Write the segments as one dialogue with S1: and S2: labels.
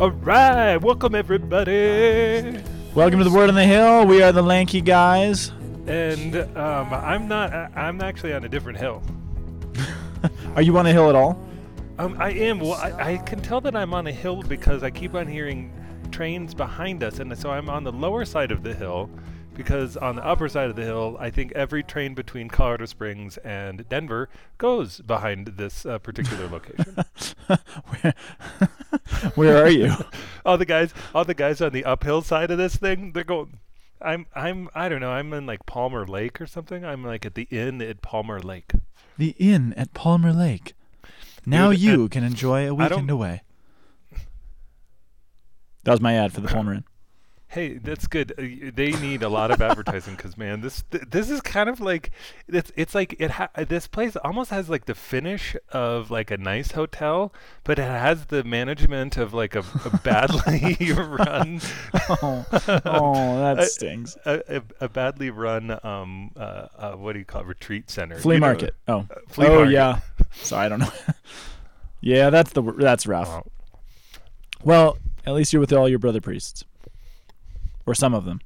S1: All right, welcome everybody.
S2: Welcome to the Word on the Hill. We are the Lanky Guys.
S1: And um, I'm not. I- I'm actually on a different hill.
S2: Are you on a hill at all?
S1: Um, I am. Well, I, I can tell that I'm on a hill because I keep on hearing trains behind us, and so I'm on the lower side of the hill. Because on the upper side of the hill, I think every train between Colorado Springs and Denver goes behind this uh, particular location.
S2: Where, are you?
S1: all the guys, all the guys on the uphill side of this thing, they're going. I'm, I'm, I don't know. I'm in like Palmer Lake or something. I'm like at the inn at Palmer Lake.
S2: The inn at Palmer Lake. Now
S1: Dude,
S2: you can enjoy a weekend away. That was my ad for the Palmer Inn.
S1: Hey, that's good. Uh, They need a lot of advertising because man, this th- this is kind of like it's it's like it. Ha- this place almost has like the finish of like a nice hotel, but it has the management of like a, a badly run,
S2: Oh, oh, that
S1: Uh,
S2: stings.
S1: a, a, a badly run um uh, uh what do you call it? retreat center?
S2: Flea
S1: you know?
S2: market. Oh,
S1: flea
S2: oh
S1: market.
S2: yeah. So I don't know. yeah, that's the that's rough. Well, at least you're with all your brother priests, or some of them.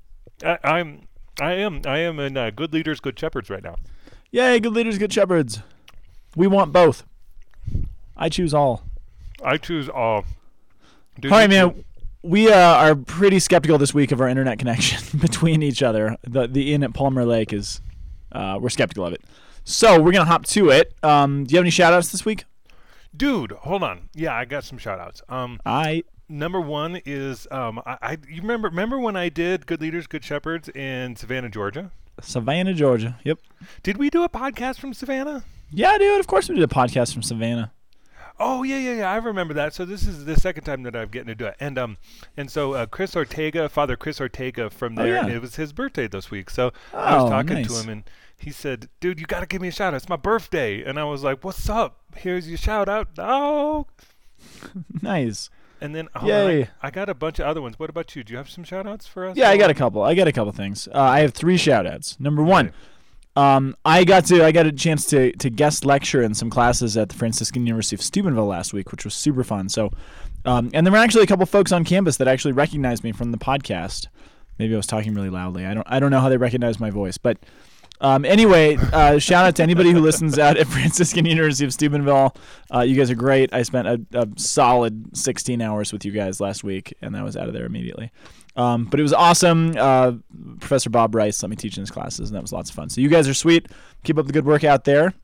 S1: I, I'm I am I am in uh, Good Leaders, Good Shepherds right now.
S2: Yay, good leaders, good shepherds. We want both. I choose all.
S1: I choose all. Dude,
S2: All right, man. We uh, are pretty skeptical this week of our internet connection between each other. The the inn at Palmer Lake is, uh, we're skeptical of it. So we're gonna hop to it. Um, do you have any shout outs this week?
S1: Dude, hold on. Yeah, I got some shout outs. Um,
S2: I
S1: number one is um, I, I you remember remember when I did Good Leaders, Good Shepherds in Savannah, Georgia?
S2: Savannah, Georgia. Yep.
S1: Did we do a podcast from Savannah?
S2: Yeah, dude. Of course we did a podcast from Savannah.
S1: Oh yeah, yeah, yeah. I remember that. So this is the second time that I'm getting to do it, and um, and so uh, Chris Ortega, Father Chris Ortega from
S2: Oh,
S1: there,
S2: yeah.
S1: it was his birthday this week. So I
S2: Oh,
S1: was talking to him, and he said, "Dude, you got to give me a shout out. It's my birthday." And I was like, "What's up? Here's your shout out, dog."
S2: Nice.
S1: And then hold on, I- I, got a bunch of other ones. What about you? Do you have some shout outs for us?
S2: Yeah, I got a couple. I got a couple things. Uh, I have three shout outs. Number one, um, I got to I got a chance to to guest lecture in some classes at the Franciscan University of Steubenville last week, which was super fun. So, um, and there were actually a couple folks on campus that actually recognized me from the podcast. Maybe I was talking really loudly. I don't I don't know how they recognized my voice, but. Um, anyway, uh, shout out to anybody who listens out at Franciscan University of Steubenville. Uh, you guys are great. I spent a, a solid 16 hours with you guys last week, and I was out of there immediately. Um, but it was awesome. Uh, Professor Bob Rice let me teach in his classes, and that was lots of fun. So you guys are sweet. Keep up the good work out there.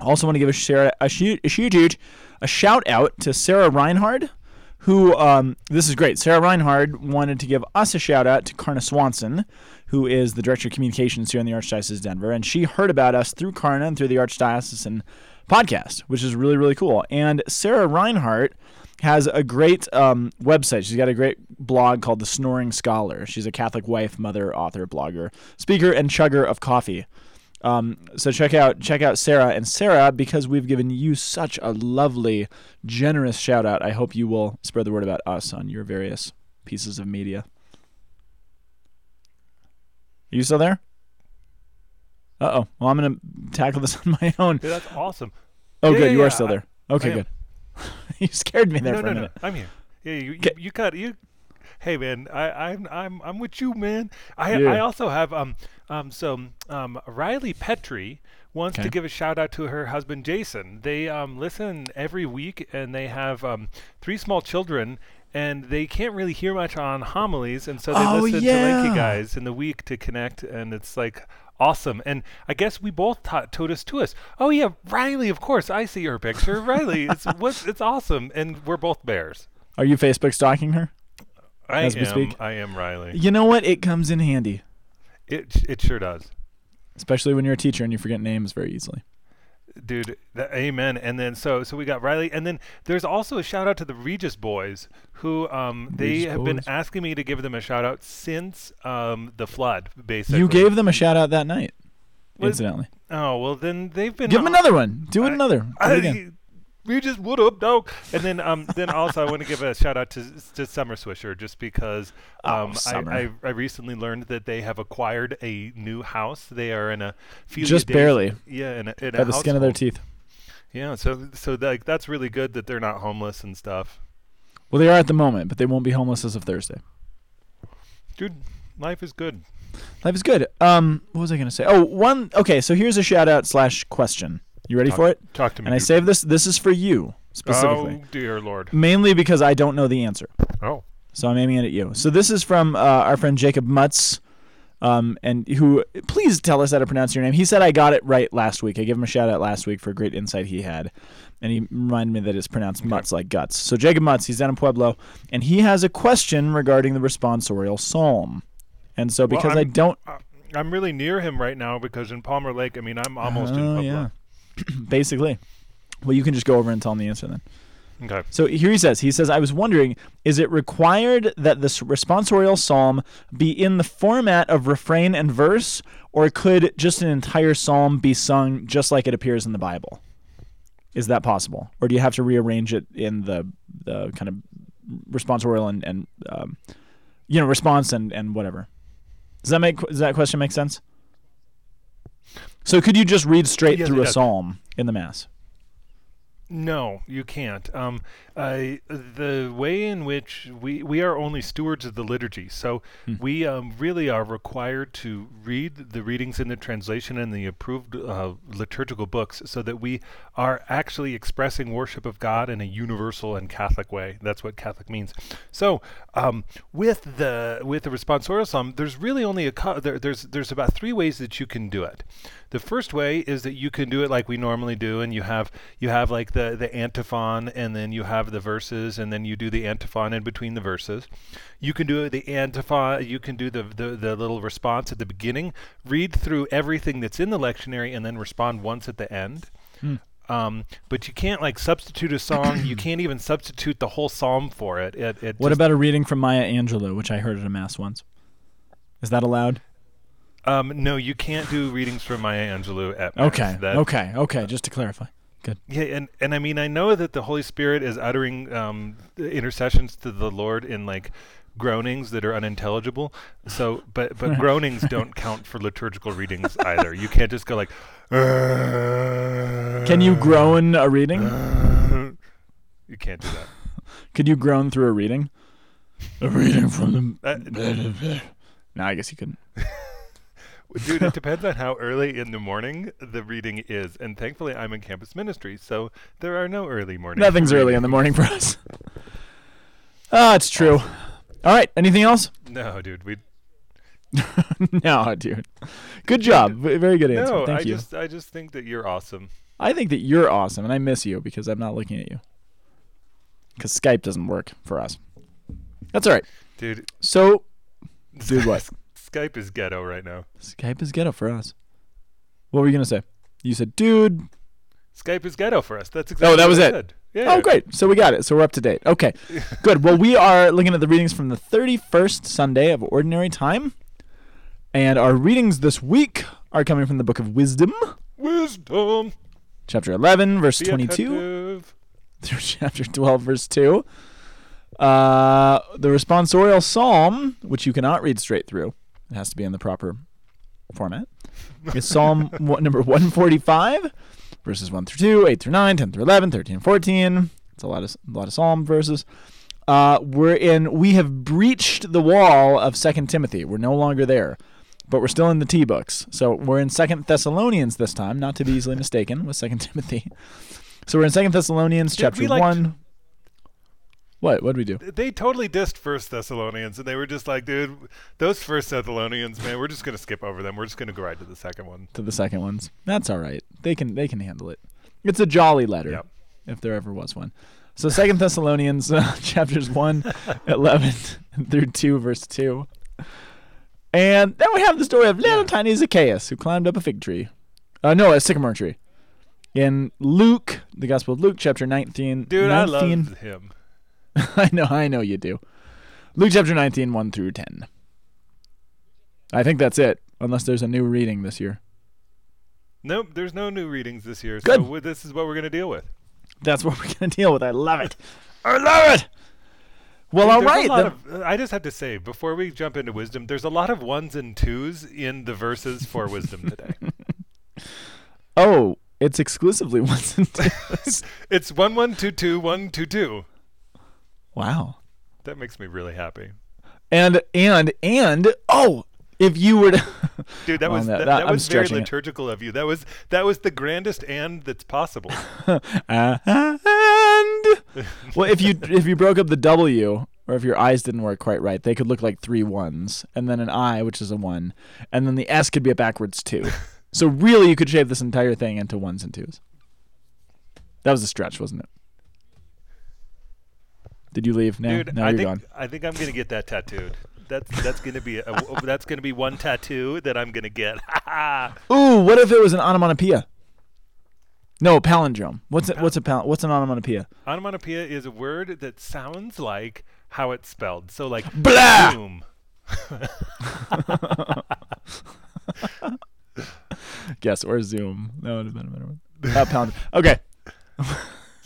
S2: I also want to give a, share, a, shoot, a shout out to Sarah Reinhard, who, um, this is great. Sarah Reinhard wanted to give us a shout out to Karna Swanson, who is the Director of Communications here in the Archdiocese of Denver. And she heard about us through Karna and through the Archdiocesan podcast, which is really, really cool. And Sarah Reinhard has a great um, website. She's got a great blog called The Snoring Scholar. She's a Catholic wife, mother, author, blogger, speaker, and chugger of coffee. Um, so check out check out Sarah and Sarah because we've given you such a lovely, generous shout out. I hope you will spread the word about us on your various pieces of media. Are you still there? Uh oh. Well, I'm gonna tackle this on my own.
S1: Dude, that's awesome.
S2: Oh,
S1: Yeah,
S2: good.
S1: yeah,
S2: you are still there. Okay, good. you scared me there
S1: no,
S2: for
S1: no,
S2: a
S1: no. I'm here. Yeah, you, you, you cut you. Hey man, I, I'm I'm I'm with you, man. I
S2: Yeah.
S1: I also have um um so um Riley Petrie wants
S2: Okay.
S1: to give a shout out to her husband Jason. They um listen every week and they have um three small children and they can't really hear much on homilies and so they
S2: Oh,
S1: listen to
S2: yeah.
S1: Lanky guys in the week to connect and it's like awesome and I guess we both taught Totus Tuus. Oh yeah, Riley, of course. I see her picture. Riley, it's what's it's awesome and we're both bears.
S2: Are you Facebook stalking her?
S1: I
S2: As we
S1: am.
S2: speak.
S1: I am Riley.
S2: You know what? It comes in handy,
S1: It it sure does,
S2: especially when you're a teacher and you forget names very easily.
S1: Dude. That, amen. And then so so we got Riley, and then there's also a shout out to the Regis boys who um they
S2: Regis
S1: have been asking me to give them a shout out since um the flood. Basically,
S2: You gave them a shout out that night,
S1: What-
S2: incidentally.
S1: Oh well, then they've been
S2: Give them another one. Do it
S1: I-
S2: another. Do it
S1: I, Regis, what up, dog? And then um then also I want to give a shout out to to Summer Swisher just because
S2: Oh,
S1: um
S2: Summer.
S1: I, I I recently learned that they have acquired a new house. They are in a Ophelia
S2: Just
S1: Days-
S2: barely.
S1: Yeah, in a, in
S2: By
S1: a
S2: the skin of their teeth.
S1: Yeah, so so like that's really good that they're not homeless and stuff.
S2: Well, they are at the moment, but they won't be homeless as of Thursday.
S1: Dude, life is good.
S2: Life is good. Um, what was I gonna say? Oh, one. Okay, so here's a shout out slash question. You ready
S1: Talk-
S2: for it?
S1: Talk to me.
S2: And I
S1: dude.
S2: saved this. This is for you specifically,
S1: Oh dear lord.
S2: mainly because I don't know the answer.
S1: Oh.
S2: So I'm aiming it at you. So this is from uh, our friend Jacob Mutz, um, and who please tell us how to pronounce your name. He said I got it right last week. I gave him a shout out last week for a great insight he had, and he reminded me that it's pronounced Mutz like guts. So Jacob Mutz, he's down in Pueblo, and he has a question regarding the responsorial psalm. And so because I
S1: I'm-
S2: don't,
S1: Uh, I'm really near him right now because in Palmer Lake, I mean, I'm almost in
S2: Oh,
S1: Pueblo.
S2: yeah. basically, well, you can just go over and tell him the answer then.
S1: Okay.
S2: So here he says, he says, I was wondering, is it required that this responsorial psalm be in the format of refrain and verse, or could just an entire psalm be sung just like it appears in the Bible? Is that possible, or do you have to rearrange it in the the kind of responsorial and and um, you know response and and whatever? Does that make does that question make sense? So could you just read straight
S1: Yes,
S2: through a psalm in the mass?
S1: No, you can't. Um, I, the way in which we we are only stewards of the liturgy, so
S2: Hmm.
S1: we um, really are required to read the readings in the translation and the approved uh, liturgical books, so that we are actually expressing worship of God in a universal and Catholic way. That's what Catholic means. So, um, with the with the responsorial psalm, there's really only a cou- there, there's there's about three ways that you can do it. The first way is that you can do it like we normally do, and you have you have like the the antiphon, and then you have the verses, and then you do the antiphon in between the verses. You can do the antiphon. You can do the the, the little response at the beginning. Read through everything that's in the lectionary, and then respond once at the end. Um, but you can't like substitute a song. you can't even substitute the whole psalm for it. It, it
S2: What about a reading from Maya Angelou, which I heard at a mass once? Is that allowed?
S1: Um, no, you can't do readings from Maya Angelou at Mass.
S2: Okay.
S1: That-
S2: okay. Okay. Just to clarify. Good.
S1: Yeah, and, and I mean, I know that the Holy Spirit is uttering um, intercessions to the Lord in like groanings that are unintelligible. So, but but groanings don't count for liturgical readings either. You can't just go like.
S2: Can you groan a reading?
S1: You can't do that.
S2: Could you groan through a reading? A reading from
S1: Uh,
S2: the. no, I guess you couldn't.
S1: Dude, it depends on how early in the morning the reading is. And thankfully, I'm in campus ministry, so there are no early morning.
S2: Nothing's early in the morning for us. Ah, it's true. All right. Anything else?
S1: No, dude, we
S2: no, dude. Good job. Very good answer.
S1: no.
S2: Thank
S1: I
S2: you.
S1: just I just think that you're awesome.
S2: I think that you're awesome, and I miss you because I'm not looking at you. Because Skype doesn't work for us. That's all right.
S1: Dude,
S2: So, Dude, what?
S1: Skype is ghetto right now.
S2: Skype is ghetto for us. What were you gonna say? You said, dude.
S1: Skype is ghetto for us. That's exactly
S2: Oh, that
S1: what
S2: was it.
S1: said. Yeah.
S2: Oh, great. So we got it. So we're up to date. Okay, good. Well, we are looking at the readings from the 31st Sunday of Ordinary Time, and our readings this week are coming from the Book of Wisdom,
S1: Wisdom.
S2: chapter 11, verse
S1: Be
S2: 22.
S1: attentive.
S2: through chapter 12, verse 2. Uh, the responsorial psalm, which you cannot read straight through, it has to be in the proper format, It's Psalm one, number 145, verses 1 through 2, 8 through 9, 10 through 11, 13, 14. It's a lot of, a lot of psalm verses. Uh, we're in, we have breached the wall of Second Timothy. We're no longer there, but we're still in the T books. So we're in Second Thessalonians this time, not to be easily mistaken with Second Timothy. So we're in Second Thessalonians
S1: Did
S2: chapter
S1: we, like,
S2: one. What? What did we do?
S1: They totally dissed First Thessalonians, and they were just like, dude, those First Thessalonians, man, we're just gonna skip over them. We're just gonna go right to the second one.
S2: To the second ones. That's all right. They can they can handle it. It's a jolly letter,
S1: Yep.
S2: if there ever was one. So Second Thessalonians uh, chapters 1, 11 through two, verse two. And then we have the story of little
S1: Yeah.
S2: tiny Zacchaeus who climbed up a fig tree. Uh, no, a sycamore tree. In Luke, the Gospel of Luke, chapter 19.
S1: Dude, I
S2: 19
S1: love him.
S2: I know, I know you do. Luke chapter 19, 1 through 10. I think that's it, unless there's a new reading this year.
S1: Nope, there's no new readings this year,
S2: Good.
S1: so this is what we're gonna deal with.
S2: That's what we're going to deal with. I love it. I love it. Well,
S1: Dude,
S2: all
S1: there's
S2: right.
S1: A lot
S2: then.
S1: of, I just have to say, before we jump into wisdom, there's a lot of ones and twos in the verses for wisdom today.
S2: oh, it's exclusively ones and twos.
S1: it's one one two two one two two.
S2: Wow.
S1: That makes me really happy.
S2: And and and oh, if you were to
S1: Dude, that was
S2: that-
S1: that,
S2: that-
S1: was very
S2: stretching it.
S1: liturgical of you. That was that was the grandest and that's possible.
S2: Uh-huh, and well, if you if you broke up the W or if your eyes didn't work quite right, they could look like three ones, and then an I, which is a one, and then the S could be a backwards two. so really, you could shape this entire thing into ones and twos. That was a stretch, wasn't it? Did you leave? No,
S1: Dude,
S2: no,
S1: I
S2: you're
S1: think
S2: gone.
S1: I think I'm gonna get that tattooed. That's that's gonna be a, that's gonna be one tattoo that I'm gonna get.
S2: Ooh, what if it was an onomatopoeia? No, palindrome. What's it? What's a pal- What's an onomatopoeia?
S1: Onomatopoeia is a word that sounds like how it's spelled. So like
S2: Blah!
S1: boom.
S2: Guess or Zoom. That would have been a better one. Uh, palindrome. Okay.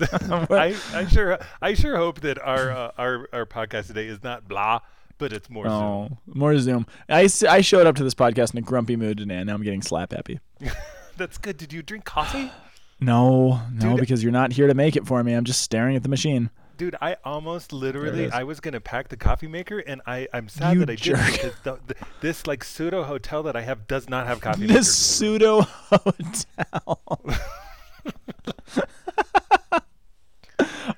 S1: I, I sure I sure hope that our uh, our our podcast today is not blah, but it's more Zoom.
S2: Oh, more Zoom. I, I showed up to this podcast in a grumpy mood today, and now I'm getting slap happy.
S1: That's good. Did you drink coffee?
S2: No, no,
S1: Dude.
S2: because you're not here to make it for me. I'm just staring at the machine.
S1: Dude, I almost literally. I was gonna pack the coffee maker, and I I'm sad
S2: You
S1: that I
S2: jerk.
S1: didn't because the, the, this like pseudo hotel that I have does not have coffee
S2: This pseudo hotel.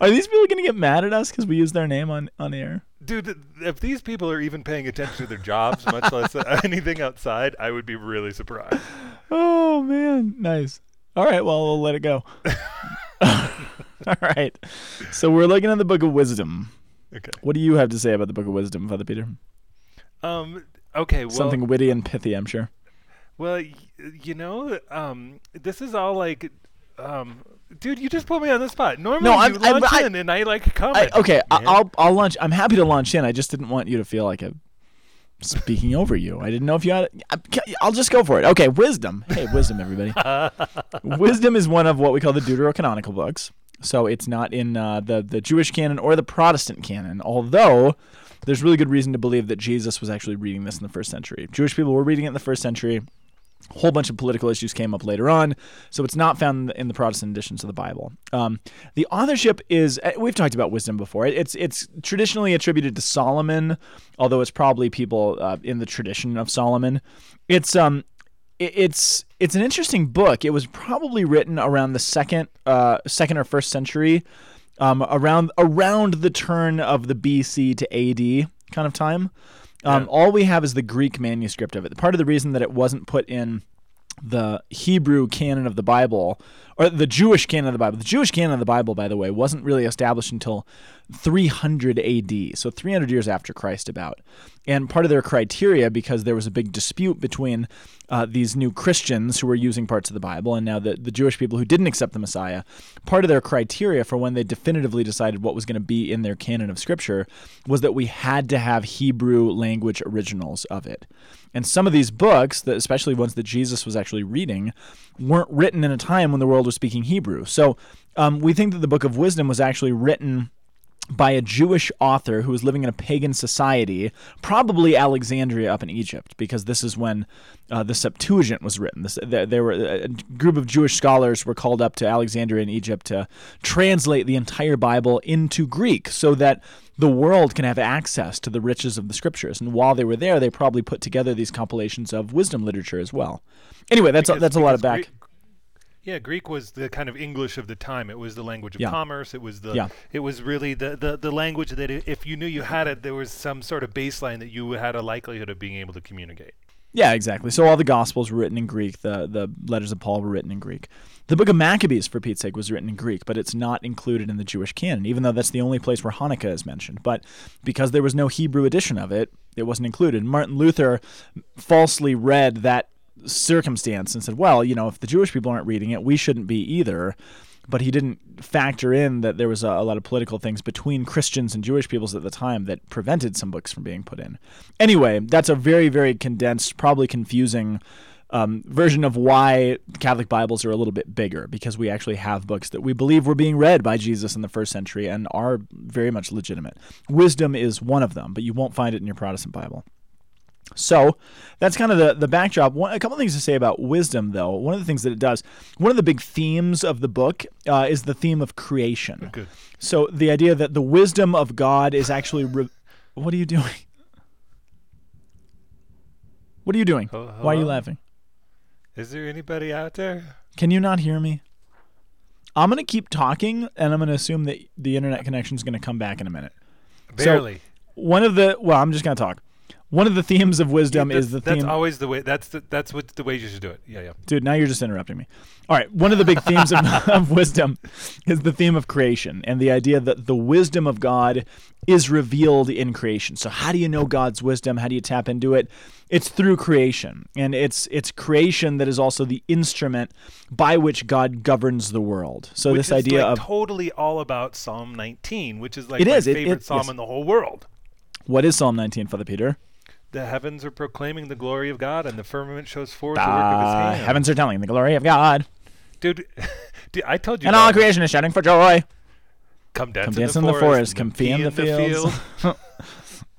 S2: Are these people gonna get mad at us because we use their name on on air?
S1: Dude, if these people are even paying attention to their jobs, much less uh, anything outside, I would be really surprised.
S2: Oh man, nice. All right, well we'll let it go. All right. So we're looking at the Book of Wisdom.
S1: Okay.
S2: What do you have to say about the Book of Wisdom, Father Peter?
S1: Um. Okay. Well.
S2: Something witty and pithy, I'm sure.
S1: Well, y- you know, um, this is all like, um, dude, you just put me on the spot. Normally,
S2: I'm-
S1: you launch
S2: I-
S1: in and I like comment.
S2: I, okay, I, I'll I'll launch. I'm happy to launch in. I just didn't want you to feel like I'm speaking over you. I didn't know if you had. I, I'll just go for it. Okay, wisdom. Hey, wisdom, everybody. wisdom is one of what we call the deuterocanonical books. So it's not in uh, the the Jewish canon or the Protestant canon. Although there's really good reason to believe that Jesus was actually reading this in the first century. Jewish people were reading it in the first century. A whole bunch of political issues came up later on, so it's not found in the Protestant editions of the Bible. Um, the authorship is uh, we've talked about wisdom before. It's it's traditionally attributed to Solomon, although it's probably people uh, in the tradition of Solomon. It's um it- it's it's an interesting book. It was probably written around the second uh, second or first century, um, around around the turn of the BC to AD kind of time. Um,
S1: Yeah.
S2: All we have is the Greek manuscript of it. Part of the reason that it wasn't put in the Hebrew canon of the Bible, or the Jewish canon of the Bible. The Jewish canon of the Bible, by the way, wasn't really established until 300 AD, so 300 years after Christ, about. And part of their criteria, because there was a big dispute between uh, these new Christians who were using parts of the Bible and now the, the Jewish people who didn't accept the Messiah, part of their criteria for when they definitively decided what was going to be in their canon of Scripture was that we had to have Hebrew language originals of it. And some of these books, especially ones that Jesus was actually reading, weren't written in a time when the world was speaking Hebrew. So um, we think that the Book of Wisdom was actually written by a Jewish author who was living in a pagan society, probably Alexandria up in Egypt, because this is when uh, the Septuagint was written. This, there, there were a group of Jewish scholars were called up to Alexandria in Egypt to translate the entire Bible into Greek, so that the world can have access to the riches of the Scriptures. And while they were there, they probably put together these compilations of wisdom literature as well. Anyway, that's a, that's a lot of back.
S1: Greek- yeah, Greek was the kind of English of the time. It was the language of
S2: Yeah.
S1: commerce. It was the
S2: Yeah.
S1: it was really the, the the language that if you knew you had it, there was some sort of baseline that you had a likelihood of being able to communicate.
S2: Yeah, exactly. So all the Gospels were written in Greek. The the letters of Paul were written in Greek. The Book of Maccabees, for Pete's sake, was written in Greek, but it's not included in the Jewish canon, even though that's the only place where Hanukkah is mentioned. But because there was no Hebrew edition of it, it wasn't included. Martin Luther falsely read that circumstance and said, "Well, you know, if the Jewish people aren't reading it, we shouldn't be either." But he didn't factor in that there was a, a lot of political things between Christians and Jewish peoples at the time that prevented some books from being put in. Anyway, that's a very, very condensed, probably confusing um, version of why Catholic Bibles are a little bit bigger because we actually have books that we believe were being read by Jesus in the first century and are very much legitimate. Wisdom is one of them, but you won't find it in your Protestant Bible. So that's kind of the, the backdrop. One, a couple things to say about wisdom, though. One of the things that it does, one of the big themes of the book uh, is the theme of creation.
S1: Good.
S2: So the idea that the wisdom of God is actually. Re- what are you doing? What are you doing?
S1: Hel-
S2: Why are you laughing?
S1: Is there anybody out there?
S2: Can you not hear me? I'm going to keep talking, and I'm going to assume that the internet connection is going to come back in a minute. So-
S1: Barely.
S2: One of the well, I'm just going to talk. One of the themes of wisdom
S1: that's,
S2: is the
S1: that's
S2: theme.
S1: That's always the way. That's the, that's what the way you should do it. Yeah, yeah.
S2: Dude, now you're just interrupting me. All right, one of the big themes of, of wisdom is the theme of creation and the idea that the wisdom of God is revealed in creation. So how do you know God's wisdom? How do you tap into it? It's through creation. And it's it's creation that is also the instrument by which God governs the world. So
S1: Which
S2: this
S1: is
S2: idea
S1: like
S2: of
S1: totally all about Psalm 19, which is like
S2: It
S1: my
S2: is. It-
S1: favorite
S2: it-
S1: psalm
S2: yes.
S1: in the whole world.
S2: what is Psalm 19, Father Peter?
S1: The heavens are proclaiming the glory of God, and the firmament shows forth the work of His
S2: Uh,
S1: hand.
S2: heavens are telling the glory of God,
S1: dude, dude, I told you.
S2: and all creation is shouting for joy.
S1: Come dance,
S2: Come
S1: in,
S2: dance
S1: the
S2: in the
S1: forest,
S2: come fee in the
S1: field.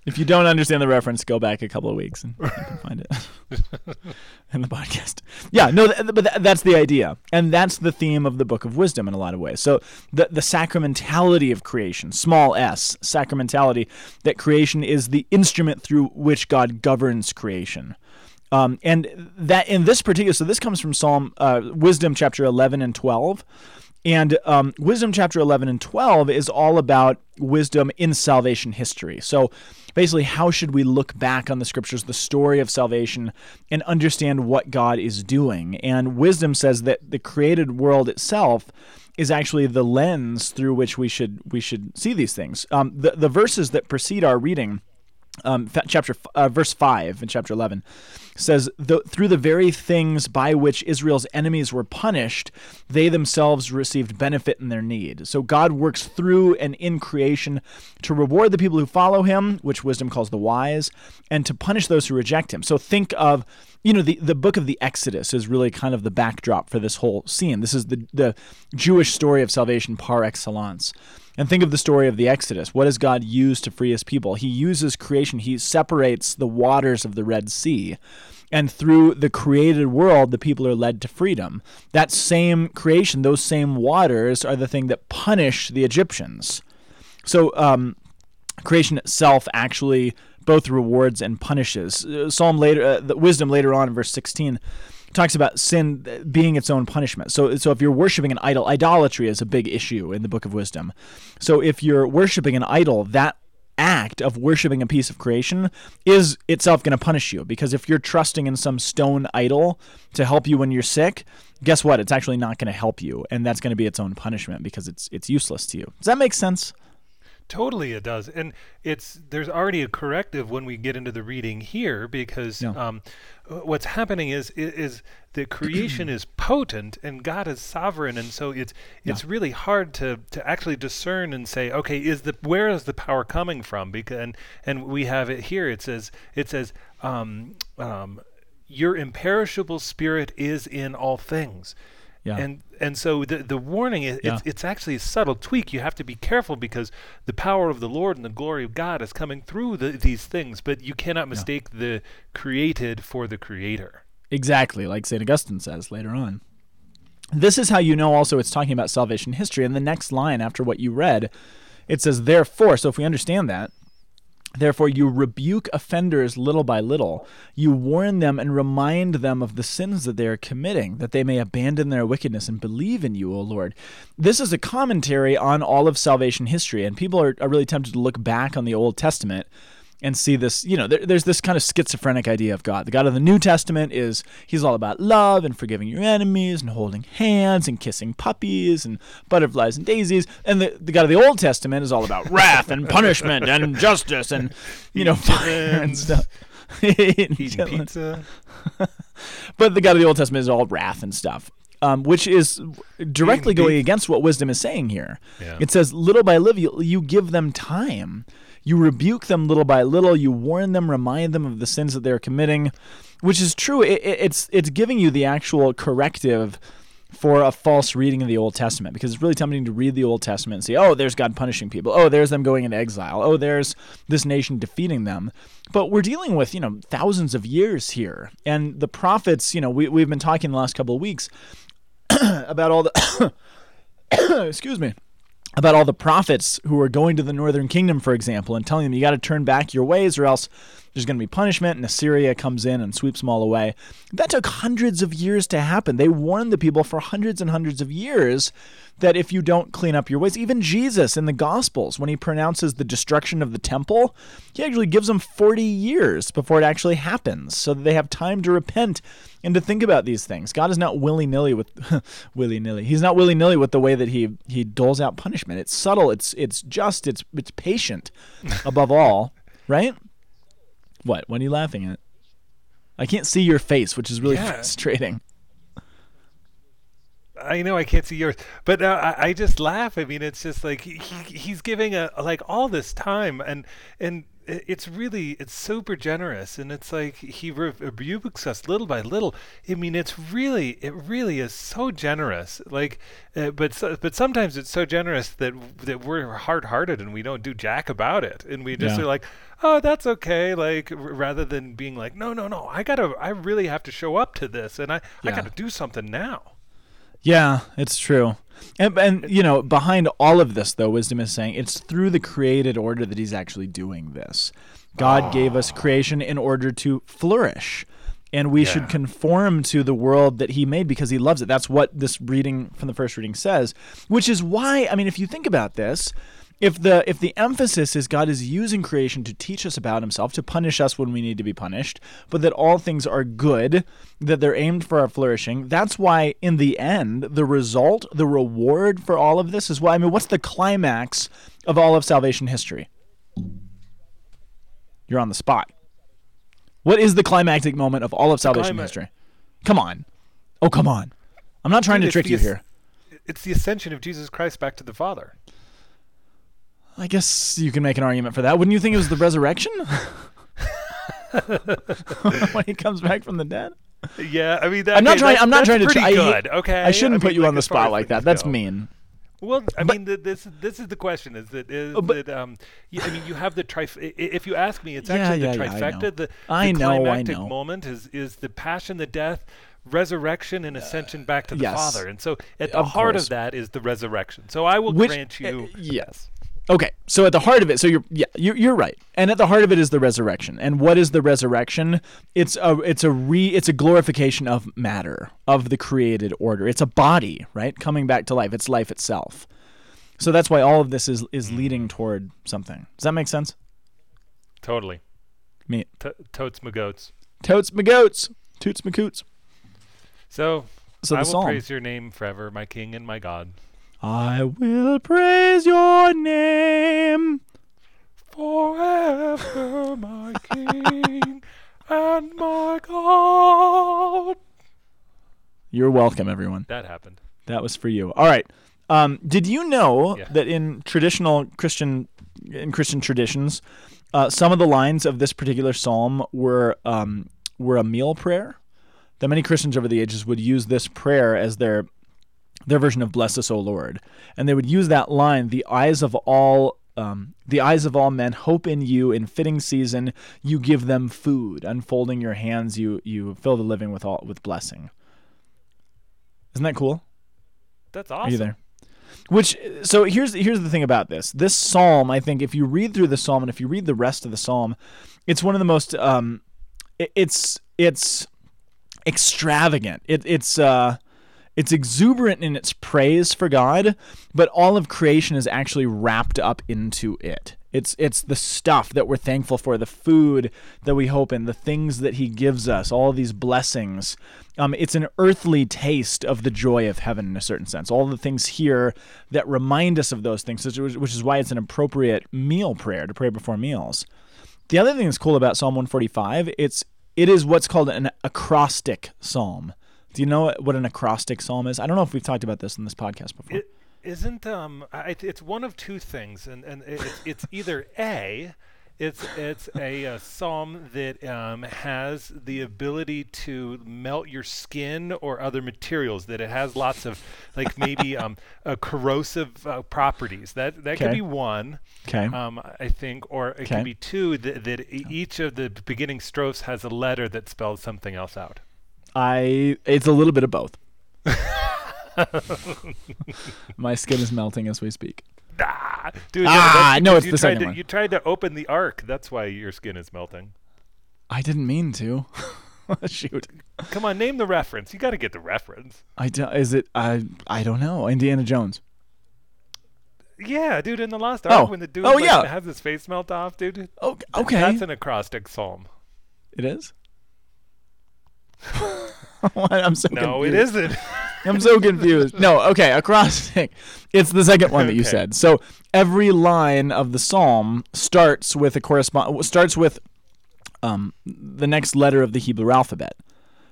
S2: If you don't understand the reference, go back a couple of weeks and you can find it in the podcast. Yeah, no, th- but th- that's the idea, and that's the theme of the Book of Wisdom in a lot of ways. So the the sacramentality of creation, small s, sacramentality, that creation is the instrument through which God governs creation. Um, and that in this particular, so this comes from Psalm uh, Wisdom chapter 11 and 12. And um, Wisdom chapter 11 and 12 is all about wisdom in salvation history. So basically, how should we look back on the scriptures, the story of salvation, and understand what God is doing? And wisdom says that the created world itself is actually the lens through which we should we should see these things. Um, the the verses that precede our reading um, chapter uh, verse five in chapter eleven says, "Through the very things by which Israel's enemies were punished, they themselves received benefit in their need." So God works through and in creation to reward the people who follow Him, which wisdom calls the wise, and to punish those who reject Him. So think of you know the, the book of the exodus is really kind of the backdrop for this whole scene this is the, the jewish story of salvation par excellence and think of the story of the exodus. What does god use to free his people? He uses creation. He separates the waters of the red sea. And through the created world the people are led to freedom. That same creation those same waters are the thing that punish the egyptians. So um, creation itself actually both rewards and punishes. Uh, Psalm later, uh, the wisdom later on in verse 16 talks about sin being its own punishment. So, so if you're worshiping an idol, idolatry is a big issue in the book of wisdom. So if you're worshiping an idol, that act of worshiping a piece of creation is itself going to punish you because if you're trusting in some stone idol to help you when you're sick guess what it's actually not going to help you and that's going to be its own punishment because it's it's useless to you does that make sense
S1: Totally, it does, and it's there's already a corrective when we get into the reading here because
S2: Yeah.
S1: um, what's happening is is the creation is potent and God is sovereign, and so it's it's really hard to to actually discern and say, okay, is the where is the power coming from? Because and, and we have it here. It says it says. Um, um, your imperishable spirit is in all things.
S2: Yeah.
S1: And and so the the warning is
S2: Yeah.
S1: it's, it's actually a subtle tweak. You have to be careful because the power of the Lord and the glory of God is coming through the, these things, but you cannot mistake the created for the creator.
S2: Exactly, like St. Augustine says later on. This is how you know also it's talking about salvation history. In the next line after what you read, it says, Therefore, so if we understand that, Therefore, you rebuke offenders little by little. You warn them and remind them of the sins that they are committing, that they may abandon their wickedness and believe in you, O Lord. This is a commentary on all of salvation history, and people are, are really tempted to look back on the Old Testament and see this, you know, there, there's this kind of schizophrenic idea of God. The God of the New Testament is, he's all about love and forgiving your enemies and holding hands and kissing puppies and butterflies and daisies. And the, the God of the Old Testament is all about wrath and punishment and justice and, you know, fire and stuff.
S1: Eating pizza.
S2: But the God of the Old Testament is all wrath and stuff. Um, which is directly going against what wisdom is saying here.
S1: Yeah.
S2: It says, little by little, you, you give them time. You rebuke them little by little. You warn them, remind them of the sins that they're committing, which is true. It, it- it's it's giving you the actual corrective for a false reading of the Old Testament because it's really tempting to read the Old Testament and see, oh, there's God punishing people. Oh, there's them going into exile. Oh, there's this nation defeating them. But we're dealing with, you know, thousands of years here. And the prophets, you know, we, we've been talking the last couple of weeks about all the, excuse me, about all the prophets who are going to the northern kingdom, for example, and telling them you got to turn back your ways or else there's going to be punishment, and Assyria comes in and sweeps them all away. That took hundreds of years to happen. They warned the people for hundreds and hundreds of years that if you don't clean up your ways, even Jesus in the Gospels, when he pronounces the destruction of the temple, he actually gives them 40 years before it actually happens so that they have time to repent and to think about these things. God is not willy nilly with willy nilly. He's not willy nilly with the way that he he doles out punishment. It's subtle. It's it's just. It's it's patient, above all, right? What? What are you laughing at? I can't see your face, which is really
S1: Yeah.
S2: frustrating.
S1: I know I can't see yours, but uh, I, I just laugh. I mean, it's just like he, he he's giving a like all this time, and and it's really it's super generous, and it's like he re- rebukes us little by little. I mean, it's really it really is so generous. Like, uh, but so, but sometimes it's so generous that that we're hard-hearted and we don't do jack about it, and we just
S2: Yeah.
S1: are like, oh, that's okay. Like r- rather than being like, no, no, no, I gotta, I really have to show up to this, and I I gotta do something now.
S2: Yeah, it's true. And, and you know, behind all of this, though, wisdom is saying it's through the created order that he's actually doing this. God ah. gave us creation in order to flourish. And we should conform to the world that he made because he loves it. That's what this reading from the first reading says, which is why, I mean, if you think about this, if the if the emphasis is God is using creation to teach us about himself, to punish us when we need to be punished, but that all things are good, that they're aimed for our flourishing, that's why in the end, the result, the reward for all of this is why I mean, what's the climax of all of salvation history? You're on the spot. What is the climactic moment of all of salvation
S1: clima-
S2: history? Come on. Oh, come on. I'm not trying
S1: Dude,
S2: to trick
S1: the
S2: you here.
S1: It's the ascension of Jesus Christ back to the Father.
S2: I guess you can make an argument for that. Wouldn't you think it was the resurrection? when he comes back from the dead?
S1: Yeah, I mean, that,
S2: I'm not
S1: okay,
S2: trying.
S1: that's-
S2: I'm not trying to.
S1: Pretty
S2: I
S1: okay,
S2: I shouldn't put
S1: mean,
S2: you
S1: like,
S2: on the
S1: as far as
S2: spot like that. That's
S1: go.
S2: mean.
S1: Well, I
S2: But-
S1: mean, the, this this is the question: is that is
S2: Oh, but-
S1: that um? y- I mean, you have the trif. i- i- If you ask me, it's
S2: Yeah,
S1: actually
S2: yeah,
S1: the
S2: yeah, I know.
S1: trifecta. The,
S2: I
S1: the
S2: know, I
S1: climactic
S2: know.
S1: moment is is the passion, the death, resurrection, and ascension back to the
S2: yes.
S1: Father. And so, at the
S2: Of
S1: heart
S2: course.
S1: of that is the resurrection. So, I will
S2: Which-
S1: grant you.
S2: uh, yes. Okay, so at the heart of it, so you're yeah, you're, you're right, and at the heart of it is the resurrection. And what is the resurrection? It's a it's a re it's a glorification of matter of the created order. It's a body, right, coming back to life. It's life itself. So that's why all of this is is mm-hmm. leading toward something. Does that make sense?
S1: Totally.
S2: Me,
S1: T- totes my goats.
S2: totes my goats, toots my coots.
S1: So,
S2: So
S1: I will
S2: psalm.
S1: praise your name forever, my King and my God.
S2: I will praise your name.
S1: Forever, my King and my God.
S2: You're welcome, everyone.
S1: That happened.
S2: That was for you. All right. Um, did you know
S1: Yeah.
S2: that in traditional Christian in Christian traditions, uh, some of the lines of this particular psalm were um, were a meal prayer? That many Christians over the ages would use this prayer as their their version of "Bless us, O Lord," and they would use that line: "The eyes of all." Um, the eyes of all men hope in you in fitting season. You give them food, unfolding your hands. You you fill the living with all with blessing. Isn't that cool?
S1: That's awesome Are
S2: you there? Which so here's here's the thing about this. This psalm, I think, if you read through the psalm and if you read the rest of the psalm, it's one of the most um, it, it's it's extravagant. It, it's uh, it's exuberant in its praise for God, but all of creation is actually wrapped up into it. It's it's the stuff that we're thankful for, the food that we hope in, the things that He gives us, all these blessings. Um, it's an earthly taste of the joy of heaven in a certain sense. All the things here that remind us of those things, which is why it's an appropriate meal prayer to pray before meals. The other thing that's cool about Psalm 145, it's it is what's called an acrostic psalm. Do you know what an acrostic psalm is? I don't know if we've talked about this in this podcast before.
S1: It isn't um I, it's one of two things and and it's, it's either a It's it's a, a psalm that um, has the ability to melt your skin or other materials. That it has lots of like maybe um, uh, corrosive uh, properties. That that could be one.
S2: Okay.
S1: Um, I think, or it could be two. That, that e- each of the beginning strophes has a letter that spells something else out.
S2: I it's a little bit of both. My skin is melting as we speak.
S1: Ah, dude,
S2: Ah,
S1: that's
S2: no, it's
S1: you
S2: the second
S1: to,
S2: one.
S1: You tried to open the ark. That's why your skin is melting.
S2: I didn't mean to. Shoot.
S1: Come on, name the reference. You got to get the reference.
S2: I do, is it I I don't know. Indiana Jones.
S1: Yeah, dude, in the Lost
S2: Oh.
S1: Ark, when the dude
S2: Oh,
S1: like,
S2: yeah.
S1: has his face melt off, dude.
S2: Oh, okay.
S1: That's an acrostic psalm.
S2: it is. I'm so
S1: No,
S2: confused.
S1: it isn't.
S2: I'm so confused. No, okay, acrostic. It's the second one that you
S1: Okay.
S2: said. So every line of the psalm starts with a correspond starts with um, the next letter of the Hebrew alphabet.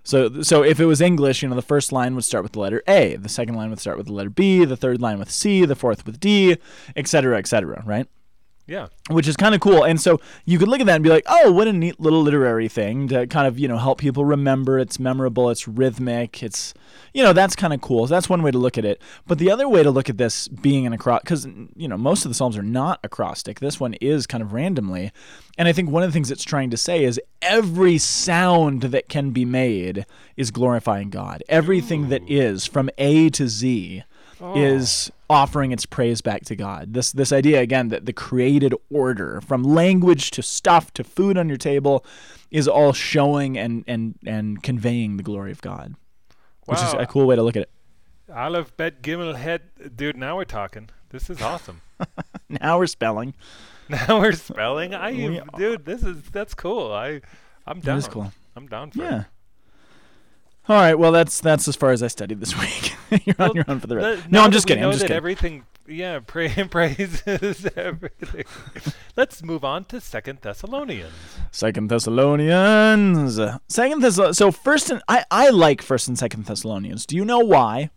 S2: So so if it was English, you know, the first line would start with the letter A, the second line would start with the letter B, the third line with C, the fourth with D, et cetera, et cetera, right?
S1: Yeah.
S2: which is kind of cool. And so you could look at that and be like, oh, what a neat little literary thing to kind of, you know, help people remember. It's memorable, it's rhythmic, it's, you know, that's kind of cool. So that's one way to look at it. But the other way to look at this being an acrostic, because, you know, most of the Psalms are not acrostic. This one is kind of randomly. And I think one of the things it's trying to say is every sound that can be made is glorifying God. Everything that is from A to Z is offering its praise back to God. This this idea again that the created order from language to stuff to food on your table is all showing and and and conveying the glory of God. Which is
S1: Wow.
S2: a cool way to look at it.
S1: Aleph, Bet, Gimel, Het. Dude, now we're talking. This is awesome.
S2: Now we're spelling.
S1: now we're spelling. I,
S2: We
S1: dude, this is that's cool. I, I'm down.
S2: is cool.
S1: I'm down for it.
S2: Yeah.
S1: it.
S2: All right. Well, that's that's as far as I studied this week. You're on your own for the rest. No, I'm just kidding. I'm just
S1: that
S2: kidding.
S1: everything. Yeah, pray and praises everything. Let's move on to Second Thessalonians.
S2: Second Thessalonians. Second Thess. So first and I I like First and Second Thessalonians. Do you know why?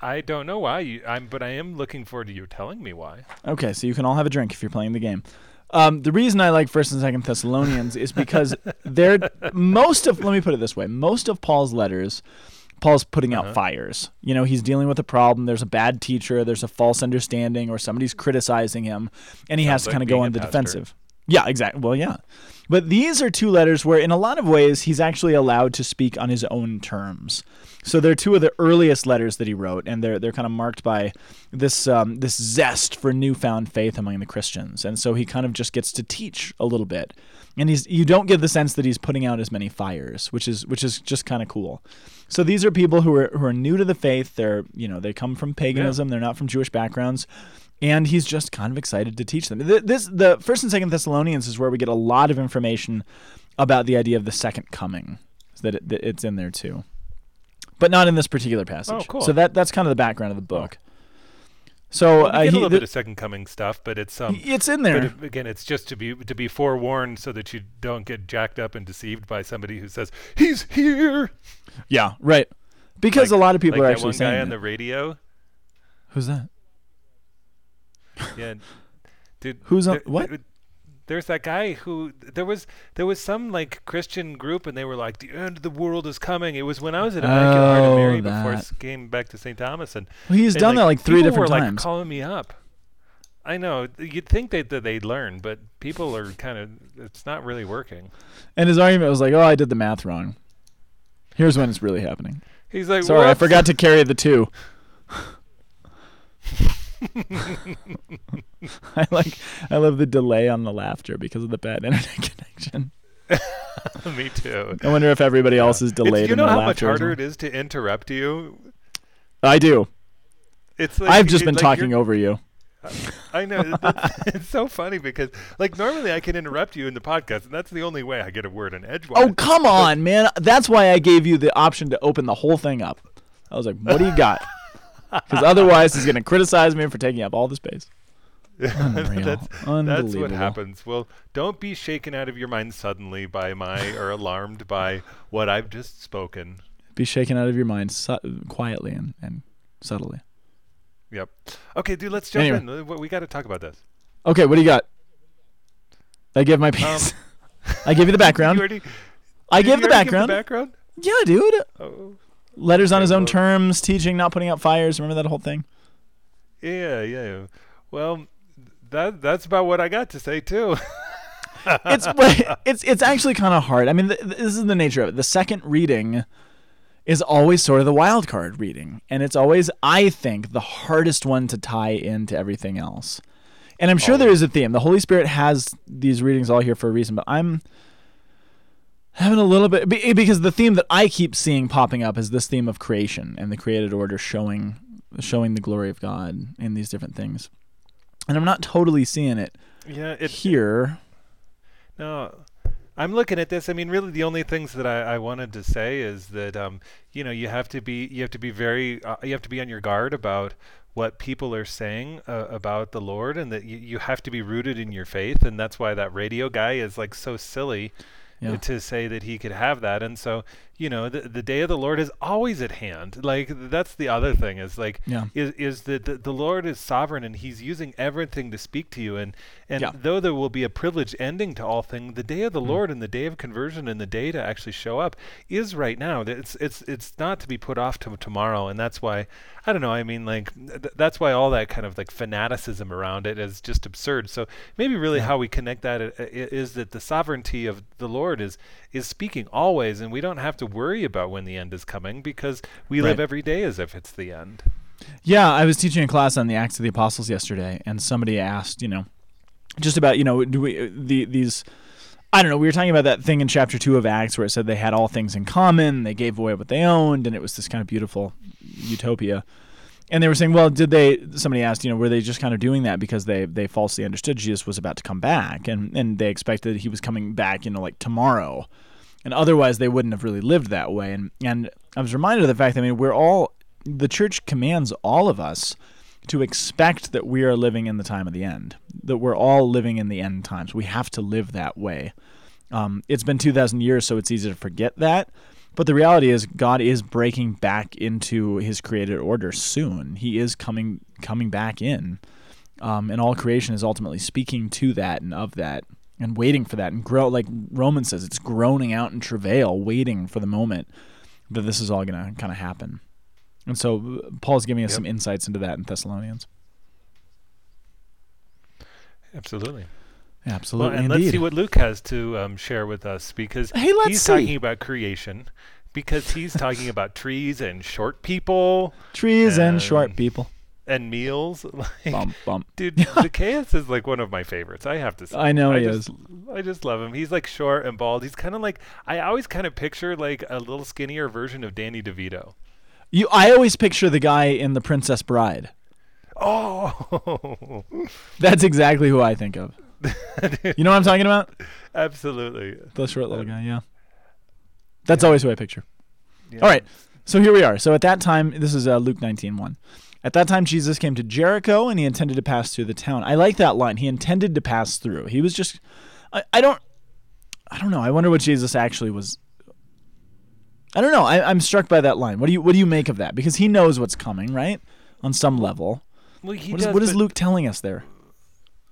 S1: I don't know why you. I'm, but I am looking forward to you telling me why.
S2: Okay, so you can all have a drink if you're playing the game. Um, the reason I like First and Second Thessalonians is because they're most of. Let me put it this way: most of Paul's letters, Paul's putting out
S1: Uh-huh.
S2: fires. You know, he's dealing with a problem. There's a bad teacher. There's a false understanding, or somebody's criticizing him, and he has to
S1: like
S2: kind of go on the
S1: pastor.
S2: defensive. Yeah, exactly. Well, yeah. But these are two letters where, in a lot of ways, he's actually allowed to speak on his own terms. So they're two of the earliest letters that he wrote, and they're they're kind of marked by this um, this zest for newfound faith among the Christians. And so he kind of just gets to teach a little bit, and he's you don't get the sense that he's putting out as many fires, which is which is just kind of cool. So these are people who are who are new to the faith. They're you know they come from paganism. They're not from Jewish backgrounds and he's just kind of excited to teach them. This the first and second Thessalonians is where we get a lot of information about the idea of the second coming. So that, it, that it's in there too, but not in this particular passage.
S1: Oh, cool.
S2: So that that's kind of the background of the book. So
S1: Well,
S2: uh,
S1: we get
S2: he,
S1: a little bit of Second Coming stuff, but it's um.
S2: it's in there.
S1: it- again, it's just to be to be forewarned so that you don't get jacked up and deceived by somebody who says he's here.
S2: yeah, right. Because
S1: Like-
S2: a lot of people
S1: like
S2: are
S1: that
S2: actually
S1: one
S2: saying
S1: guy on
S2: it.
S1: the radio.
S2: who's that?
S1: Yeah, dude.
S2: Who's on-
S1: there-
S2: what?
S1: There- There's that guy who there was there was some like Christian group and they were like the end of the world is coming. It was when I was at Immaculate Heart
S2: Oh,
S1: of Mary before I
S2: that.
S1: s- came back to St. Thomas and
S2: Well, he's
S1: and,
S2: done that like three
S1: people
S2: different
S1: were,
S2: times.
S1: Like calling me up. I know you'd think that that they'd learn, but people are kind of it's not really working.
S2: and his argument was like, "Oh, I did the math wrong. Here's when it's really happening."
S1: He's like,
S2: Sorry, I forgot to carry the two. I like I love the delay on the laughter because of the bad internet connection.
S1: me too.
S2: I wonder if everybody else is
S1: It's-
S2: delayed
S1: you
S2: in
S1: know how much harder it is to interrupt you.
S2: I do.
S1: It's like
S2: I've just been
S1: like
S2: talking over you.
S1: I know it's so funny because like normally I can interrupt you in the podcast, and that's the only way I get a word in edgewise.
S2: Oh, come on, man. That's why I gave you the option to open the whole thing up. I was like, "What do you got?" Because otherwise, he's going to criticize me for taking up all the space. Unreal.
S1: that's that's what happens. Well, don't be shaken out of your mind suddenly by my or alarmed by what I've just spoken.
S2: Be shaken out of your mind su- quietly and, and subtly.
S1: Yep. Okay, dude, let's jump
S2: Anyway.
S1: in. We got to talk about this.
S2: Okay, what do you got? I give my um, piece. I give you the background.
S1: You
S2: background.
S1: already,
S2: I give
S1: you
S2: the background.
S1: Give the background.
S2: yeah, dude.
S1: Oh.
S2: Letters on his own terms, teaching, not putting out fires. Remember that whole thing?
S1: Yeah, yeah. Well, that that's about what I got to say too.
S2: it's it's it's actually kind of hard. I mean, th- this is the nature of it. The second reading is always sort of the wild card reading, and it's always, I think, the hardest one to tie into everything else. And I'm sure there oh. is a theme. The Holy Spirit has these readings all here for a reason, but I'm having a little bit because the theme that I keep seeing popping up is this theme of creation and the created order showing showing the glory of God in these different things. And I'm not totally seeing it
S1: yeah, it,
S2: here.
S1: No, I'm looking at this. I mean, really, the only things that I, I wanted to say is that um, you know you have to be you have to be very uh, you have to be on your guard about what people are saying uh, about the Lord, and that you, you have to be rooted in your faith, and that's why that radio guy is like so silly.
S2: Yeah.
S1: To say that he could have that, and so you know, the, the day of the Lord is always at hand. Like that's the other thing is like
S2: Yeah.
S1: is is that the, the Lord is sovereign and He's using everything to speak to you, and and
S2: Yeah.
S1: though there will be a privileged ending to all things, the day of the
S2: Mm.
S1: Lord and the day of conversion and the day to actually show up is right now. It's it's it's not to be put off to tomorrow, and that's why I don't know. I mean, like th- that's why all that kind of like fanaticism around it is just absurd. So maybe really how we connect that i- is that the sovereignty of the Lord is is speaking always, and we don't have to worry about when the end is coming because we live every day as if it's the end.
S2: Yeah, I was teaching a class on the Acts of the Apostles yesterday, and somebody asked, you know, just about, you know, do we the these I don't know, we were talking about that thing in chapter 2 of Acts where it said they had all things in common, they gave away what they owned, and it was this kind of beautiful utopia. And they were saying, well, did they somebody asked, you know, were they just kind of doing that because they they falsely understood Jesus was about to come back and and they expected he was coming back, you know, like tomorrow. And otherwise they wouldn't have really lived that way. And and I was reminded of the fact that I mean, we're all the church commands all of us to expect that we are living in the time of the end, that we're all living in the end times. We have to live that way. Um, it's been 2,000 years, so it's easy to forget that. But the reality is, God is breaking back into His created order soon. He is coming coming back in, um, and all creation is ultimately speaking to that and of that, and waiting for that. And grow, like Romans says, it's groaning out in travail, waiting for the moment that this is all going to kind of happen. And so Paul's giving us
S1: Yep.
S2: some insights into that in Thessalonians.
S1: Absolutely.
S2: Yeah,
S1: Well,
S2: absolutely,
S1: and
S2: indeed.
S1: let's see what Luke has to um, share with us because
S2: Hey,
S1: he's
S2: see.
S1: talking about creation, because he's talking about trees and short people
S2: Trees and short people.
S1: and meals. Like,
S2: Bump, bump.
S1: dude, Zacchaeus is like one of my favorites. I have to say.
S2: I know
S1: I
S2: he
S1: just,
S2: is.
S1: I just love him. He's like short and bald. He's kind of like I always kind of picture like a little skinnier version of Danny DeVito.
S2: You, I always picture the guy in The Princess Bride.
S1: Oh,
S2: That's exactly who I think of. You know what I'm talking about?
S1: absolutely.
S2: The short little guy, yeah. That's always who I picture.
S1: Yeah.
S2: All right. So here we are. So at that time, this is uh, Luke 19:1. At that time, Jesus came to Jericho, and he intended to pass through the town. I like that line. He intended to pass through. He was just, I, I don't, I don't know. I wonder what Jesus actually was. I don't know. I, I'm struck by that line. What do you What do you make of that? Because he knows what's coming, right? On some level.
S1: Well,
S2: What is,
S1: does,
S2: what is Luke telling us there?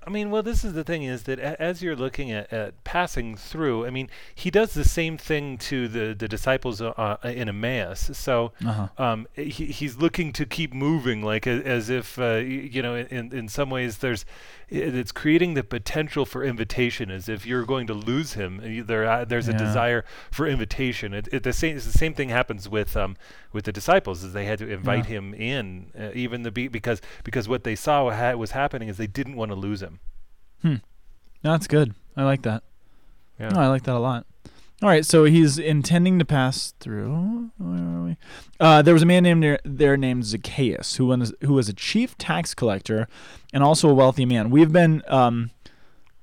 S1: I mean, well, this is the thing is that a- as you're looking at, at passing through, I mean, he does the same thing to the, the disciples uh, uh, in Emmaus. So
S2: Uh-huh.
S1: um, he, he's looking to keep moving, like a, as if, uh, you know, in, in some ways there's, it's creating the potential for invitation as if you're going to lose him. There, uh, there's a desire for invitation. It, it, the, same, the same thing happens with um, with the disciples as they had to invite
S2: Yeah.
S1: him in, uh, even the be- because because what they saw ha- was happening is they didn't want to lose him.
S2: No, that's good. I like that.
S1: Yeah.
S2: No, I like that a lot. All right, so he's intending to pass through. Where are we? Uh, there was a man named there, there named Zacchaeus who was who was a chief tax collector and also a wealthy man. We've been um,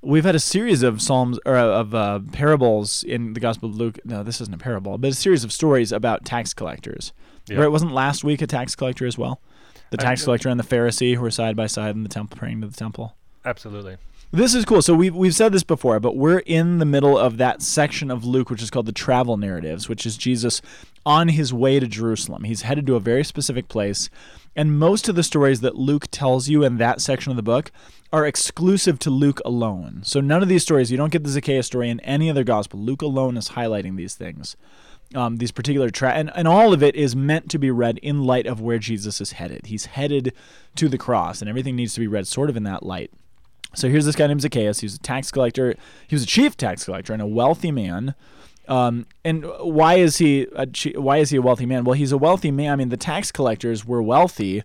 S2: we've had a series of psalms or of uh, parables in the Gospel of Luke. No, this isn't a parable, but a series of stories about tax collectors.
S1: Yeah.
S2: Right? Wasn't last week a tax collector as well? The tax collector and the Pharisee who were side by side in the temple praying to the temple.
S1: Absolutely.
S2: This is cool. So we've we've said this before, but we're in the middle of that section of Luke, which is called the travel narratives, which is Jesus on his way to Jerusalem. He's headed to a very specific place, and most of the stories that Luke tells you in that section of the book are exclusive to Luke alone. So none of these stories, you don't get the Zacchaeus story in any other gospel. Luke alone is highlighting these things. Um, these particular tra- and, and all of it is meant to be read in light of where Jesus is headed. He's headed to the cross, and everything needs to be read sort of in that light. So here's this guy named Zacchaeus. He was a tax collector. He was a chief tax collector and a wealthy man. Um, and why is he a, why is he a wealthy man? Well, he's a wealthy man. I mean, the tax collectors were wealthy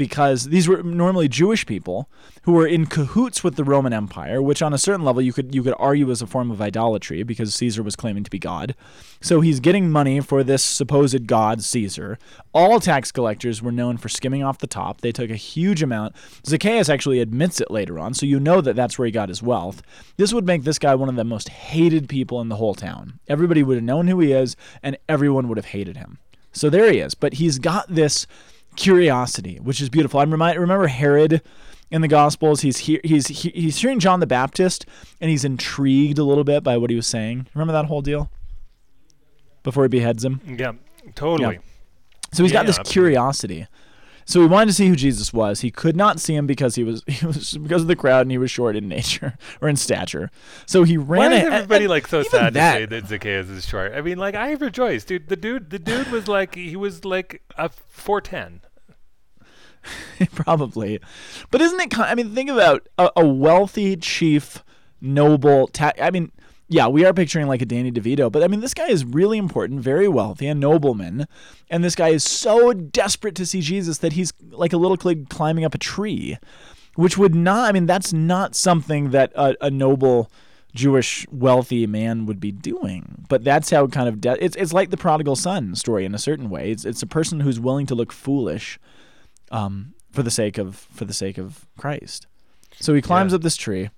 S2: because these were normally Jewish people who were in cahoots with the Roman Empire, which on a certain level you could you could argue was a form of idolatry because Caesar was claiming to be God. So he's getting money for this supposed god Caesar. All tax collectors were known for skimming off the top. They took a huge amount. Zacchaeus actually admits it later on, so you know that that's where he got his wealth. This would make this guy one of the most hated people in the whole town. Everybody would have known who he is and everyone would have hated him. So there he is, but he's got this curiosity, which is beautiful. I remind, remember Herod in the Gospels. He's he, he's he, he's hearing John the Baptist, and he's intrigued a little bit by what he was saying. Remember that whole deal before he beheads him.
S1: Yeah, totally.
S2: Yeah. So he's
S1: Yeah,
S2: got this
S1: absolutely.
S2: curiosity. So he wanted to see who Jesus was. He could not see him because he was he was because of the crowd and he was short in nature or in stature. So he ran. Why is
S1: everybody like so sad
S2: that,
S1: to say that Zacchaeus is short? I mean, like I rejoice, dude. The dude, the dude was like he was like a four ten.
S2: probably. But isn't it? kind I mean, think about a, a wealthy chief, noble. Ta- I mean, yeah, we are picturing like a Danny DeVito, but I mean, this guy is really important, very wealthy, a nobleman, and this guy is so desperate to see Jesus that he's like a little kid climbing up a tree, which would not. I mean, that's not something that a, a noble. Jewish wealthy man would be doing, but that's how kind of de- it's it's like the prodigal son story in a certain way. It's it's a person who's willing to look foolish, um, for the sake of for the sake of Christ. So he climbs
S1: Yeah.
S2: up this tree,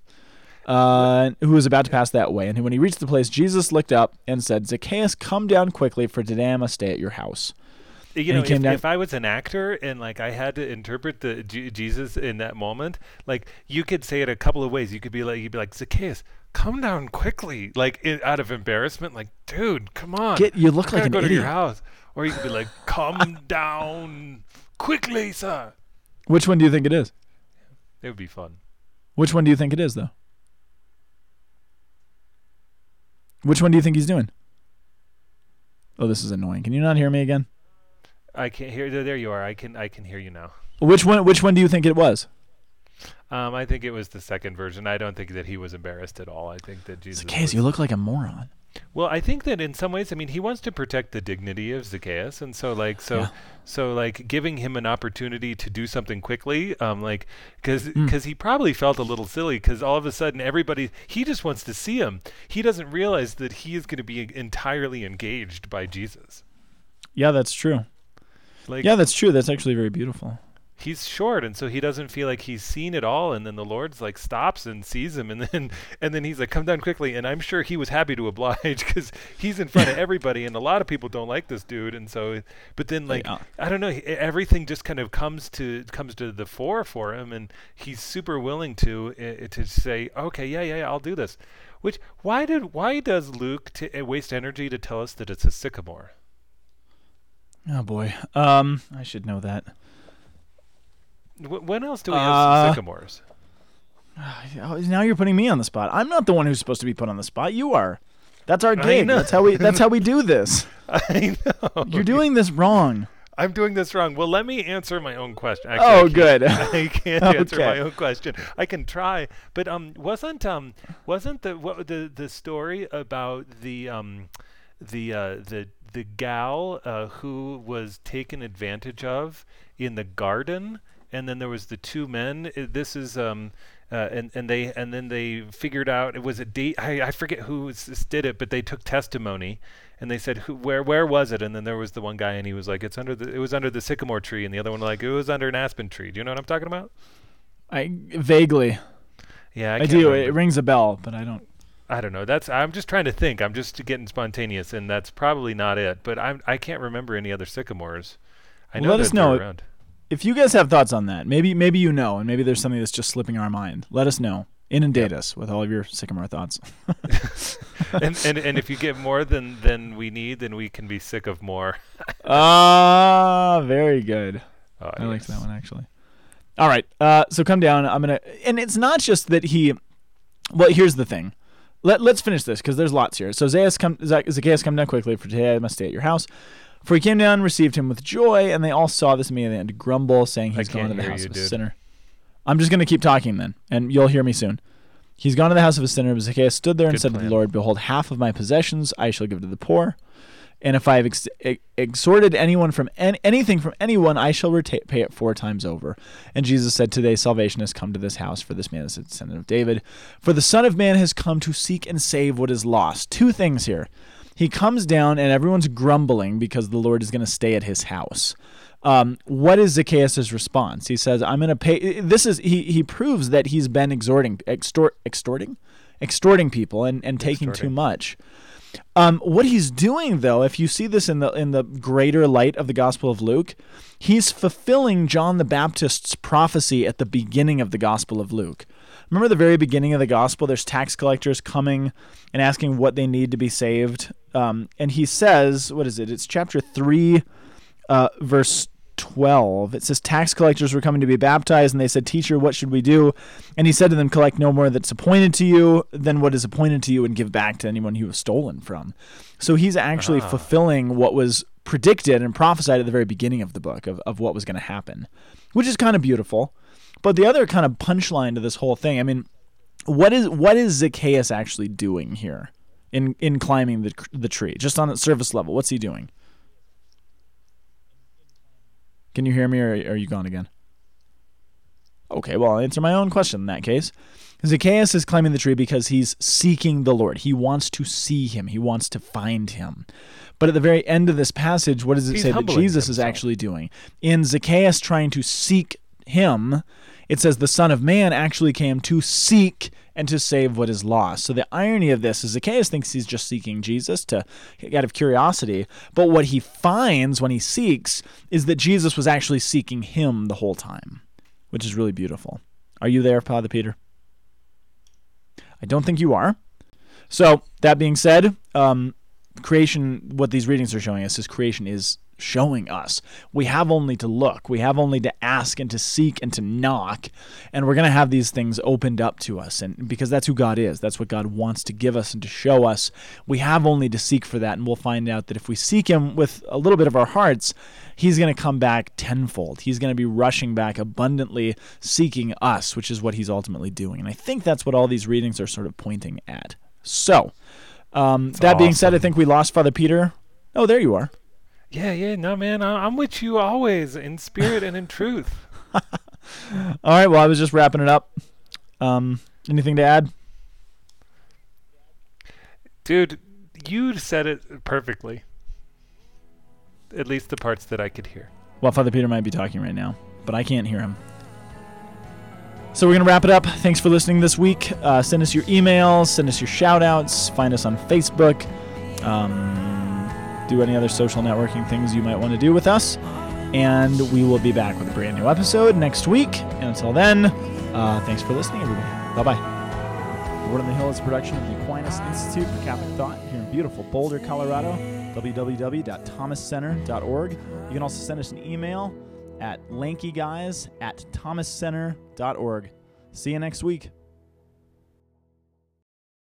S2: uh, who was about to pass that way, and when he reached the place, Jesus looked up and said, "Zacchaeus, come down quickly, for today I must stay at your house."
S1: You know, if,
S2: down-
S1: if I was an actor and like I had to interpret the J- Jesus in that moment, like you could say it a couple of ways. You could be like, you'd be like, Zacchaeus, come down quickly, like out of embarrassment, like, dude, come on,
S2: Get you look
S1: I
S2: like an
S1: go to your
S2: idiot.
S1: house, or you could be like, come down quickly, sir.
S2: Which one do you think it is?
S1: It would be fun.
S2: Which one do you think it is, though? Which one do you think he's doing? Oh, this is annoying. Can you not hear me again?
S1: I can't hear. There, there you are. I can. I can hear you now.
S2: Which one? Which one do you think it was?
S1: Um, I think it was the second version. I don't think that he was embarrassed at all. I think that Jesus.
S2: Zacchaeus,
S1: was-
S2: you look like a moron.
S1: Well, I think that in some ways, I mean, he wants to protect the dignity of Zacchaeus, and so like so
S2: Yeah.
S1: so like giving him an opportunity to do something quickly, um, like because
S2: Hmm.
S1: he probably felt a little silly because all of a sudden everybody he just wants to see him. He doesn't realize that he is going to be entirely engaged by Jesus.
S2: Yeah, that's true.
S1: Like
S2: Yeah, that's true. That's actually very beautiful.
S1: He's short, and so he doesn't feel like he's seen it all. And then the Lord's like stops and sees him, and then and then he's like, "Come down quickly." And I'm sure he was happy to oblige because he's in front of everybody, and a lot of people don't like this dude. And so, but then like
S2: Yeah.
S1: I don't know, everything just kind of comes to comes to the fore for him, and he's super willing to uh, to say, "Okay, yeah, yeah, yeah, I'll do this." Which why did why does Luke t- uh, waste energy to tell us that it's a sycamore?
S2: Oh boy. Um, I should know that.
S1: Wh- when else do we have
S2: Uh,
S1: sycamores?
S2: Oh, Now you're putting me on the spot. I'm not the one who's supposed to be put on the spot. You are. That's our game.
S1: know.
S2: That's how we. That's how we do this.
S1: I know
S2: You're doing this wrong.
S1: I'm doing this wrong. Well, let me answer my own question. Actually,
S2: Oh,
S1: can't-
S2: good.
S1: I can't answer
S2: Okay.
S1: my own question. I can try, but um, wasn't um, wasn't the what the the story about the um, the uh, the the gal uh, who was taken advantage of in the garden, and then there was the two men. This is um. Uh, and and they and then they figured out it was a date. I, I forget who did it, but they took testimony, and they said who where where was it? And then there was the one guy, and he was like, it's under the it was under the sycamore tree, and the other one like it was under an aspen tree. Do you know what I'm talking about?
S2: I vaguely.
S1: Yeah, I,
S2: I, do.
S1: remember.
S2: It rings a bell, but I don't.
S1: I don't know. That's I'm just trying to think. I'm just getting spontaneous, and that's probably not it. But I'm I can't remember any other sycamores. I
S2: Well,
S1: know
S2: let us know.
S1: around.
S2: If you guys have thoughts on that, maybe maybe you know, and maybe there's something that's just slipping our mind. Let us know Inundate us with all of your sycamore thoughts.
S1: and, and and if you get more than than we need, then we can be sick of more.
S2: Ah, very good.
S1: Oh,
S2: I liked
S1: yes.
S2: that one actually. All right, uh, so come down. I'm gonna, and it's not just that he. Well, here's the thing. Let Let's finish this because there's lots here. So Zacchaeus come Zac- Zacchaeus come down quickly for today I must stay at your house. For he came down, and received him with joy, and they all saw this immediately and grumble, saying he's gone to the house
S1: you,
S2: of a
S1: dude.
S2: sinner. I'm just gonna keep talking then, and you'll hear me soon. He's gone to the house of a sinner. But Zacchaeus stood there and
S1: Good
S2: said to the Lord, "Behold, half of my possessions I shall give to the poor." And if I have ex- e- exhorted anyone from an- anything from anyone, I shall reta- pay it four times over. And Jesus said, Today salvation has come to this house, for this man is a descendant of David. For the Son of Man has come to seek and save what is lost. Two things here. He comes down, and everyone's grumbling because the Lord is going to stay at his house. Um, what is Zacchaeus' response? He says, "I'm going to pay." This is he. He proves that he's been exhorting, extort, extorting, extorting people, and, and taking too much. Um, what he's doing, though, if you see this in the in the greater light of the Gospel of Luke, he's fulfilling John the Baptist's prophecy at the beginning of the Gospel of Luke. Remember the very beginning of the Gospel? There's tax collectors coming and asking what they need to be saved, um, and he says, "What is it? It's chapter three, uh, verse." 12 it says tax collectors were coming to be baptized and they said teacher what should we do and he said to them collect no more that's appointed to you than what is appointed to you and give back to anyone who was stolen from so he's actually
S1: Ah.
S2: fulfilling what was predicted and prophesied at the very beginning of the book of, of what was going to happen which is kind of beautiful but the other kind of punchline to this whole thing i mean what is what is zacchaeus actually doing here in in climbing the, the tree just on the surface level what's he doing can you hear me or are you gone again? Okay, well, I'll answer my own question in that case. Zacchaeus is climbing the tree because he's seeking the Lord. He wants to see him, he wants to find him. But at the very end of this passage, what does it
S1: He's
S2: say that Jesus is actually doing? In Zacchaeus trying to seek him, it says the Son of Man actually came to seek and to save what is lost. So the irony of this is Zacchaeus thinks he's just seeking Jesus to out of curiosity, but what he finds when he seeks is that Jesus was actually seeking him the whole time, which is really beautiful. Are you there, Father Peter? I don't think you are. So that being said, um, creation, what these readings are showing us is creation is showing us. We have only to look, we have only to ask and to seek and to knock, and we're going to have these things opened up to us. And because that's who God is, that's what God wants to give us and to show us. We have only to seek for that, and we'll find out that if we seek Him with a little bit of our hearts, He's going to come back tenfold. He's going to be rushing back abundantly, seeking us, which is what He's ultimately doing. And I think that's what all these readings are sort of pointing at. So, um, that being said, I think we lost Father Peter. Oh, there you are.
S1: Yeah, yeah, no, man, I- I'm with you always in spirit and in truth.
S2: All right. Well, I was just wrapping it up. Um, anything to add?
S1: Dude, you said it perfectly. At least the parts that I could hear.
S2: Well, Father Peter might be talking right now, but I can't hear him. So we're going to wrap it up. Thanks for listening this week. Uh, send us your emails, send us your shout outs, find us on Facebook, um, do any other social networking things you might want to do with us. And we will be back with a brand new episode next week. And until then, uh, thanks for listening, everybody. Bye bye. Word on the Hill is a production of the Aquinas Institute for Catholic Thought here in beautiful Boulder, Colorado. www.thomascenter.org. You can also send us an email at lankyguys at thomascenter.org. See you next week.